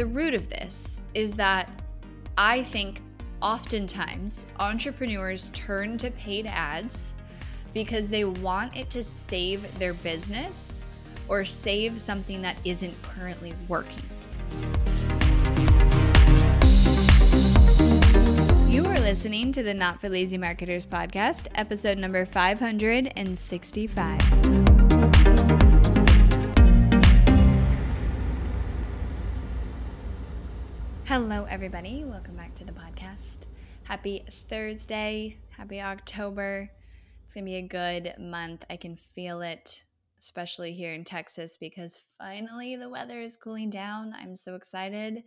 the root of this is that I think oftentimes entrepreneurs turn to paid ads because they want it to save their business or save something that isn't currently working. You are listening to the Not for Lazy Marketers podcast, episode number 565. Hello, everybody. Welcome back to the podcast. Happy Thursday. Happy October. It's going to be a good month. I can feel it, especially here in Texas, because finally the weather is cooling down. I'm so excited.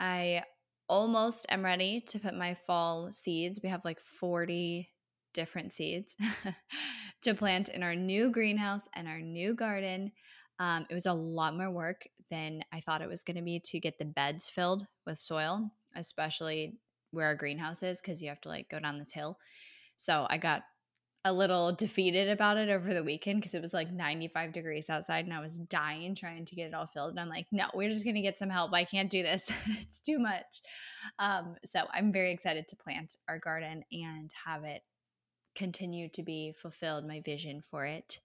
I almost am ready to put my fall seeds. We have like 40 different seeds to plant in our new greenhouse and our new garden. Um, it was a lot more work than I thought it was going to be to get the beds filled with soil, especially where our greenhouse is, because you have to like go down this hill. So I got a little defeated about it over the weekend because it was like 95 degrees outside and I was dying trying to get it all filled. And I'm like, no, we're just going to get some help. I can't do this. it's too much. Um, so I'm very excited to plant our garden and have it continue to be fulfilled, my vision for it.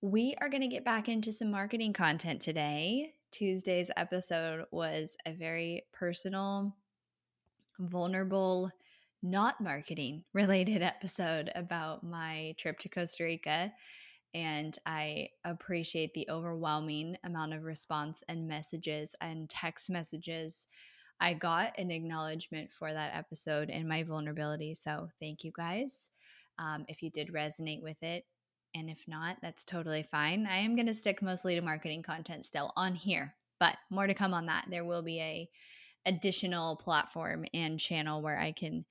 We are going to get back into some marketing content today. Tuesday's episode was a very personal, vulnerable, not marketing related episode about my trip to Costa Rica. And I appreciate the overwhelming amount of response and messages and text messages I got an acknowledgement for that episode and my vulnerability. So thank you guys. Um, if you did resonate with it, and if not, that's totally fine. I am going to stick mostly to marketing content still on here, but more to come on that. There will be a additional platform and channel where I can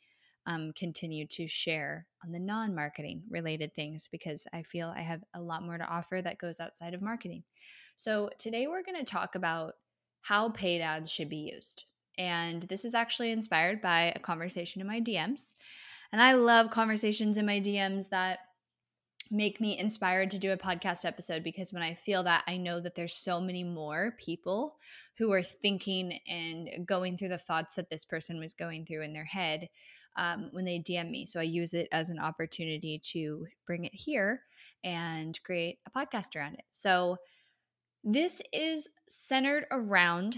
um, continue to share on the non marketing related things because I feel I have a lot more to offer that goes outside of marketing. So, today we're going to talk about how paid ads should be used. And this is actually inspired by a conversation in my DMs. And I love conversations in my DMs that make me inspired to do a podcast episode because when I feel that, I know that there's so many more people who are thinking and going through the thoughts that this person was going through in their head um, when they DM me. So I use it as an opportunity to bring it here and create a podcast around it. So this is centered around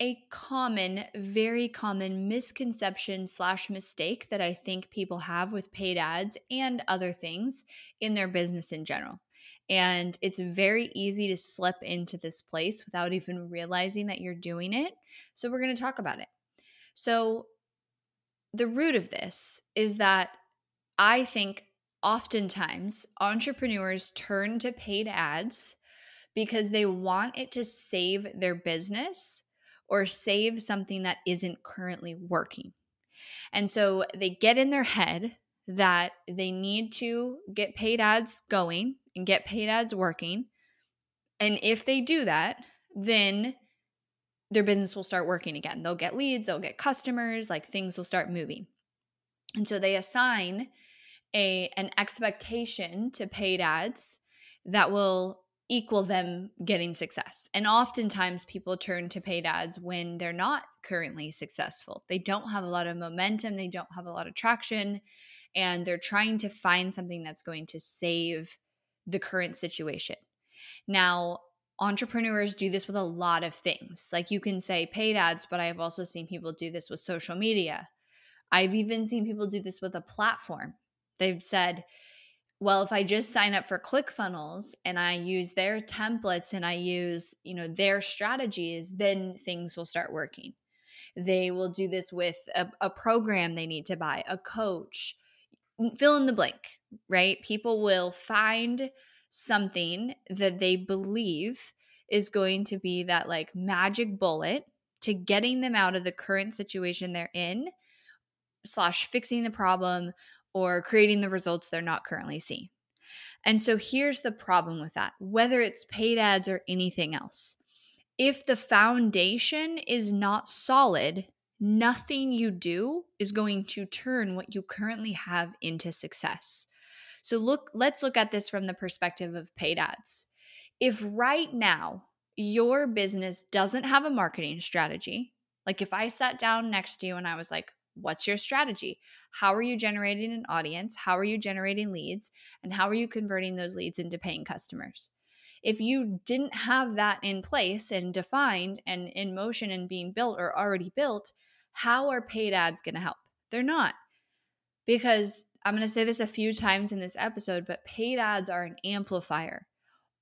a common, very common misconception slash mistake that I think people have with paid ads and other things in their business in general. And it's very easy to slip into this place without even realizing that you're doing it. So, we're going to talk about it. So, the root of this is that I think oftentimes entrepreneurs turn to paid ads because they want it to save their business or save something that isn't currently working. And so they get in their head that they need to get paid ads going and get paid ads working. And if they do that, then their business will start working again. They'll get leads, they'll get customers, like things will start moving. And so they assign a an expectation to paid ads that will equal them getting success. And oftentimes people turn to paid ads when they're not currently successful. They don't have a lot of momentum, they don't have a lot of traction, and they're trying to find something that's going to save the current situation. Now, entrepreneurs do this with a lot of things. Like you can say paid ads, but I've also seen people do this with social media. I've even seen people do this with a platform. They've said, well, if I just sign up for ClickFunnels and I use their templates and I use, you know, their strategies, then things will start working. They will do this with a, a program they need to buy, a coach, fill in the blank, right? People will find something that they believe is going to be that like magic bullet to getting them out of the current situation they're in slash fixing the problem or creating the results they're not currently seeing. And so here's the problem with that, whether it's paid ads or anything else. If the foundation is not solid, nothing you do is going to turn what you currently have into success. So look let's look at this from the perspective of paid ads. If right now your business doesn't have a marketing strategy, like if I sat down next to you and I was like, What's your strategy? How are you generating an audience? How are you generating leads? And how are you converting those leads into paying customers? If you didn't have that in place and defined and in motion and being built or already built, how are paid ads going to help? They're not. Because I'm going to say this a few times in this episode, but paid ads are an amplifier.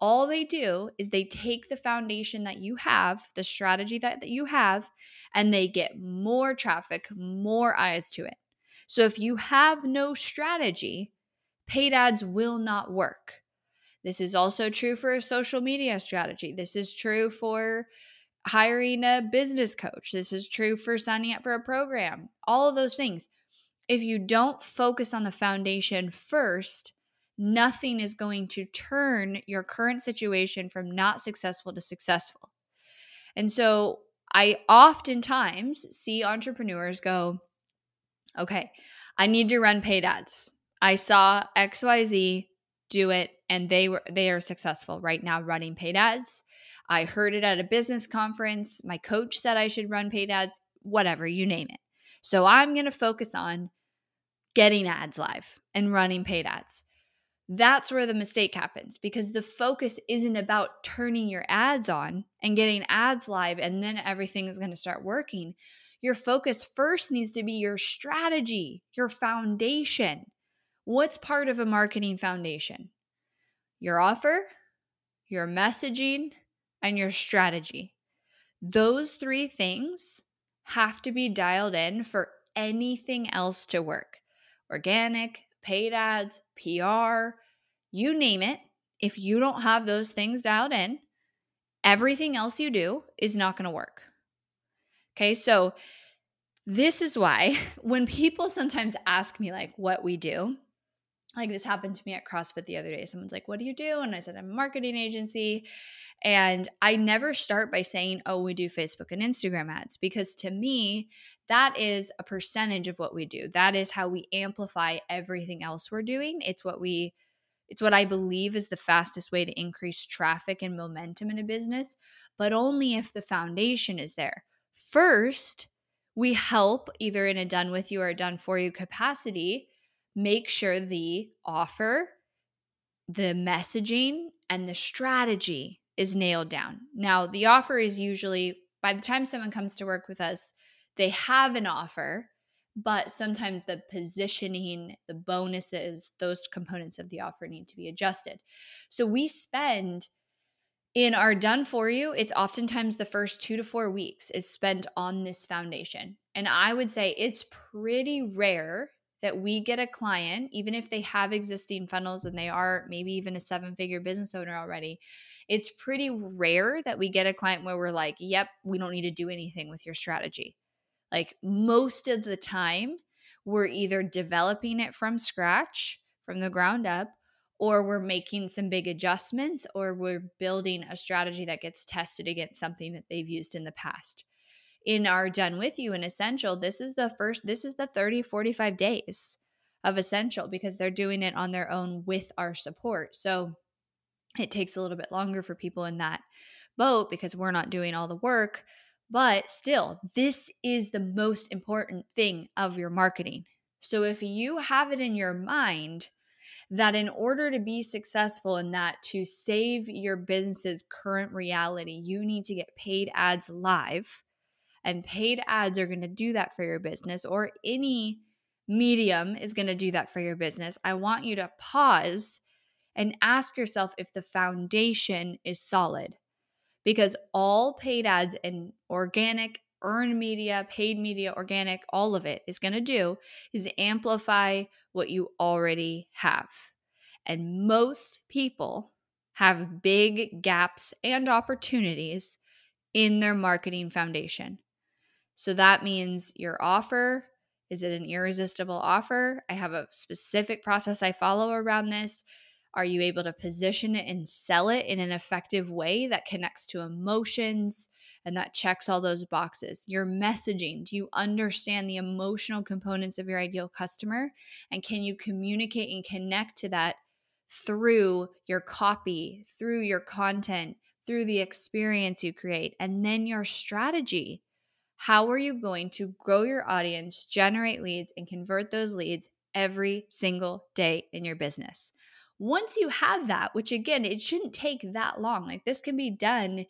All they do is they take the foundation that you have, the strategy that, that you have, and they get more traffic, more eyes to it. So if you have no strategy, paid ads will not work. This is also true for a social media strategy. This is true for hiring a business coach. This is true for signing up for a program. All of those things. If you don't focus on the foundation first, nothing is going to turn your current situation from not successful to successful. And so I oftentimes see entrepreneurs go, okay, I need to run paid ads. I saw XYZ do it and they were they are successful right now running paid ads. I heard it at a business conference. My coach said I should run paid ads, whatever, you name it. So I'm going to focus on getting ads live and running paid ads. That's where the mistake happens because the focus isn't about turning your ads on and getting ads live and then everything is going to start working. Your focus first needs to be your strategy, your foundation. What's part of a marketing foundation? Your offer, your messaging, and your strategy. Those three things have to be dialed in for anything else to work organic, paid ads, PR, you name it. If you don't have those things dialed in, everything else you do is not going to work. Okay, so this is why when people sometimes ask me, like, what we do, like this happened to me at CrossFit the other day. Someone's like, What do you do? And I said, I'm a marketing agency. And I never start by saying, Oh, we do Facebook and Instagram ads, because to me, that is a percentage of what we do. That is how we amplify everything else we're doing. It's what we it's what I believe is the fastest way to increase traffic and momentum in a business, but only if the foundation is there. First, we help either in a done with you or done for you capacity make sure the offer, the messaging, and the strategy is nailed down. Now, the offer is usually by the time someone comes to work with us, they have an offer, but sometimes the positioning, the bonuses, those components of the offer need to be adjusted. So we spend in our done for you, it's oftentimes the first two to four weeks is spent on this foundation. And I would say it's pretty rare that we get a client, even if they have existing funnels and they are maybe even a seven figure business owner already, it's pretty rare that we get a client where we're like, yep, we don't need to do anything with your strategy. Like most of the time, we're either developing it from scratch, from the ground up, or we're making some big adjustments, or we're building a strategy that gets tested against something that they've used in the past in our done with you in essential this is the first this is the 30 45 days of essential because they're doing it on their own with our support so it takes a little bit longer for people in that boat because we're not doing all the work but still this is the most important thing of your marketing. So if you have it in your mind that in order to be successful in that to save your business's current reality you need to get paid ads live and paid ads are going to do that for your business, or any medium is going to do that for your business, I want you to pause and ask yourself if the foundation is solid. Because all paid ads and organic, earned media, paid media, organic, all of it is going to do is amplify what you already have. And most people have big gaps and opportunities in their marketing foundation. So that means your offer is it an irresistible offer? I have a specific process I follow around this. Are you able to position it and sell it in an effective way that connects to emotions and that checks all those boxes? Your messaging, do you understand the emotional components of your ideal customer? And can you communicate and connect to that through your copy, through your content, through the experience you create, and then your strategy. How are you going to grow your audience, generate leads, and convert those leads every single day in your business? Once you have that, which again, it shouldn't take that long, like this can be done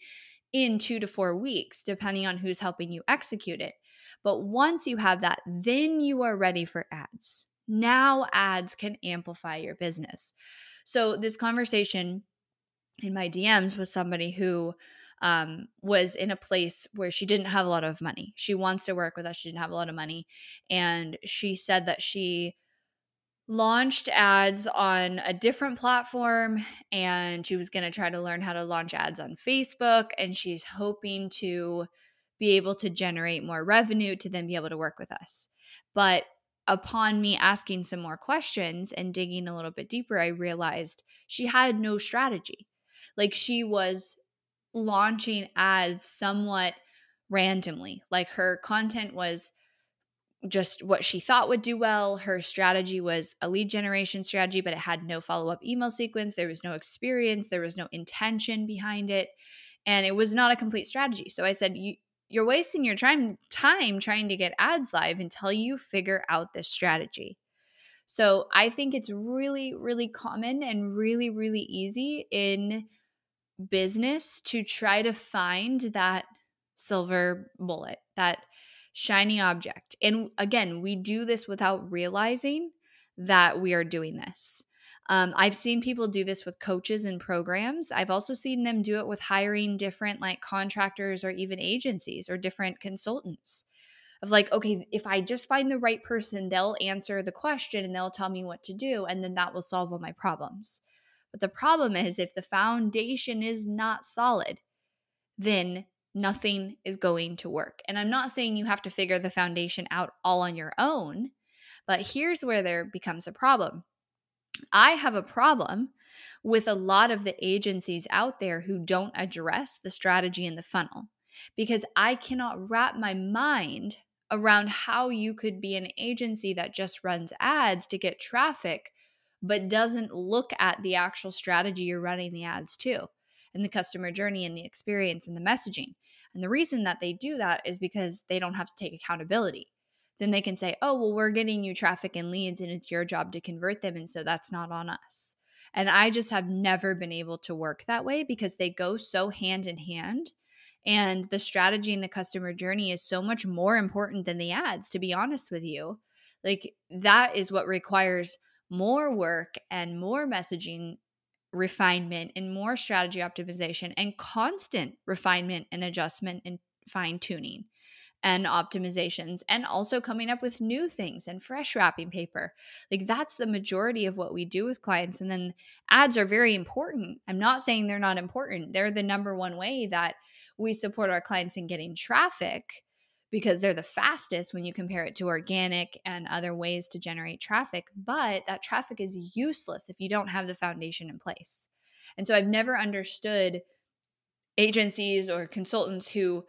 in two to four weeks, depending on who's helping you execute it. But once you have that, then you are ready for ads. Now ads can amplify your business. So, this conversation in my DMs was somebody who um, was in a place where she didn't have a lot of money. She wants to work with us. She didn't have a lot of money. And she said that she launched ads on a different platform and she was going to try to learn how to launch ads on Facebook. And she's hoping to be able to generate more revenue to then be able to work with us. But upon me asking some more questions and digging a little bit deeper, I realized she had no strategy. Like she was launching ads somewhat randomly. Like her content was just what she thought would do well. Her strategy was a lead generation strategy, but it had no follow up email sequence. There was no experience, there was no intention behind it, and it was not a complete strategy. So I said, you, you're wasting your time time trying to get ads live until you figure out this strategy. So I think it's really really common and really really easy in business to try to find that silver bullet, that shiny object. And again, we do this without realizing that we are doing this. Um, I've seen people do this with coaches and programs. I've also seen them do it with hiring different like contractors or even agencies or different consultants. Of like, okay, if I just find the right person, they'll answer the question and they'll tell me what to do, and then that will solve all my problems. But the problem is, if the foundation is not solid, then nothing is going to work. And I'm not saying you have to figure the foundation out all on your own, but here's where there becomes a problem. I have a problem with a lot of the agencies out there who don't address the strategy in the funnel because I cannot wrap my mind around how you could be an agency that just runs ads to get traffic but doesn't look at the actual strategy you're running the ads to and the customer journey and the experience and the messaging. And the reason that they do that is because they don't have to take accountability. Then they can say, oh, well, we're getting you traffic and leads and it's your job to convert them. And so that's not on us. And I just have never been able to work that way because they go so hand in hand. And the strategy and the customer journey is so much more important than the ads, to be honest with you. Like, that is what requires more work and more messaging refinement and more strategy optimization and constant refinement and adjustment and fine tuning and optimizations and also coming up with new things and fresh wrapping paper. Like that's the majority of what we do with clients. And then ads are very important. I'm not saying they're not important, they're the number one way that we support our clients in getting traffic because they're the fastest when you compare it to organic and other ways to generate traffic. But that traffic is useless if you don't have the foundation in place. And so I've never understood agencies or consultants who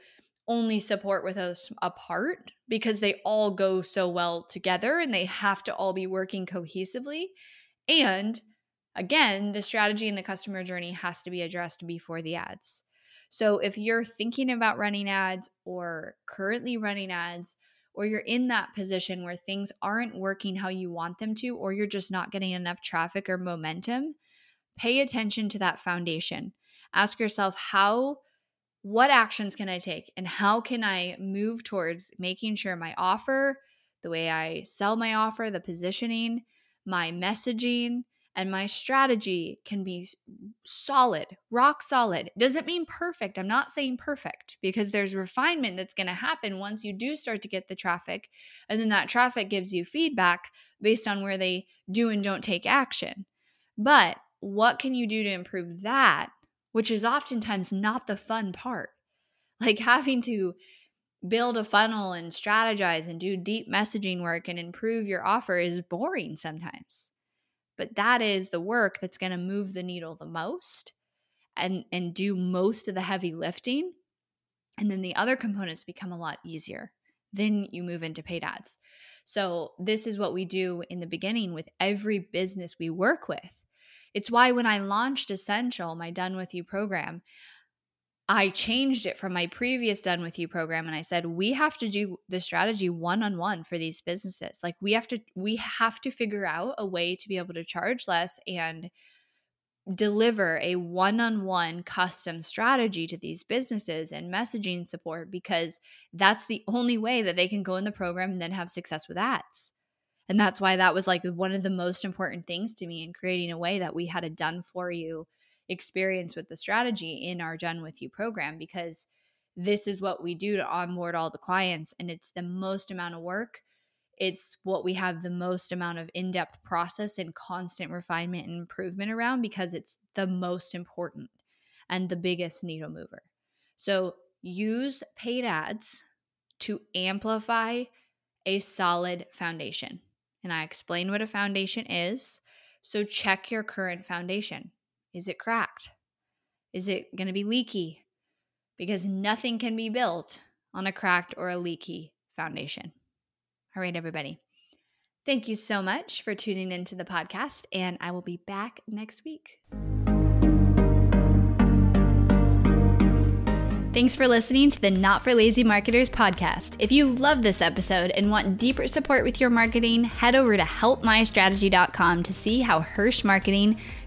only support with us apart because they all go so well together and they have to all be working cohesively. And again, the strategy and the customer journey has to be addressed before the ads. So if you're thinking about running ads or currently running ads, or you're in that position where things aren't working how you want them to, or you're just not getting enough traffic or momentum, pay attention to that foundation. Ask yourself, how, what actions can I take, and how can I move towards making sure my offer, the way I sell my offer, the positioning, my messaging, and my strategy can be solid, rock solid. Doesn't mean perfect. I'm not saying perfect because there's refinement that's going to happen once you do start to get the traffic. And then that traffic gives you feedback based on where they do and don't take action. But what can you do to improve that, which is oftentimes not the fun part? Like having to build a funnel and strategize and do deep messaging work and improve your offer is boring sometimes but that is the work that's going to move the needle the most and and do most of the heavy lifting and then the other components become a lot easier then you move into paid ads. So this is what we do in the beginning with every business we work with. It's why when i launched essential my done with you program I changed it from my previous Done With You program and I said, we have to do the strategy one on one for these businesses. Like we have to, we have to figure out a way to be able to charge less and deliver a one on one custom strategy to these businesses and messaging support because that's the only way that they can go in the program and then have success with ads. And that's why that was like one of the most important things to me in creating a way that we had a done for you experience with the strategy in our Done With You program because this is what we do to onboard all the clients. And it's the most amount of work. It's what we have the most amount of in depth process and constant refinement and improvement around because it's the most important and the biggest needle mover. So use paid ads to amplify a solid foundation. And I explain what a foundation is. So check your current foundation. Is it cracked? Is it going to be leaky? Because nothing can be built on a cracked or a leaky foundation. All right, everybody. Thank you so much for tuning into the podcast, and I will be back next week. Thanks for listening to the Not for Lazy Marketers podcast. If you love this episode and want deeper support with your marketing, head over to helpmystrategy.com to see how Hirsch Marketing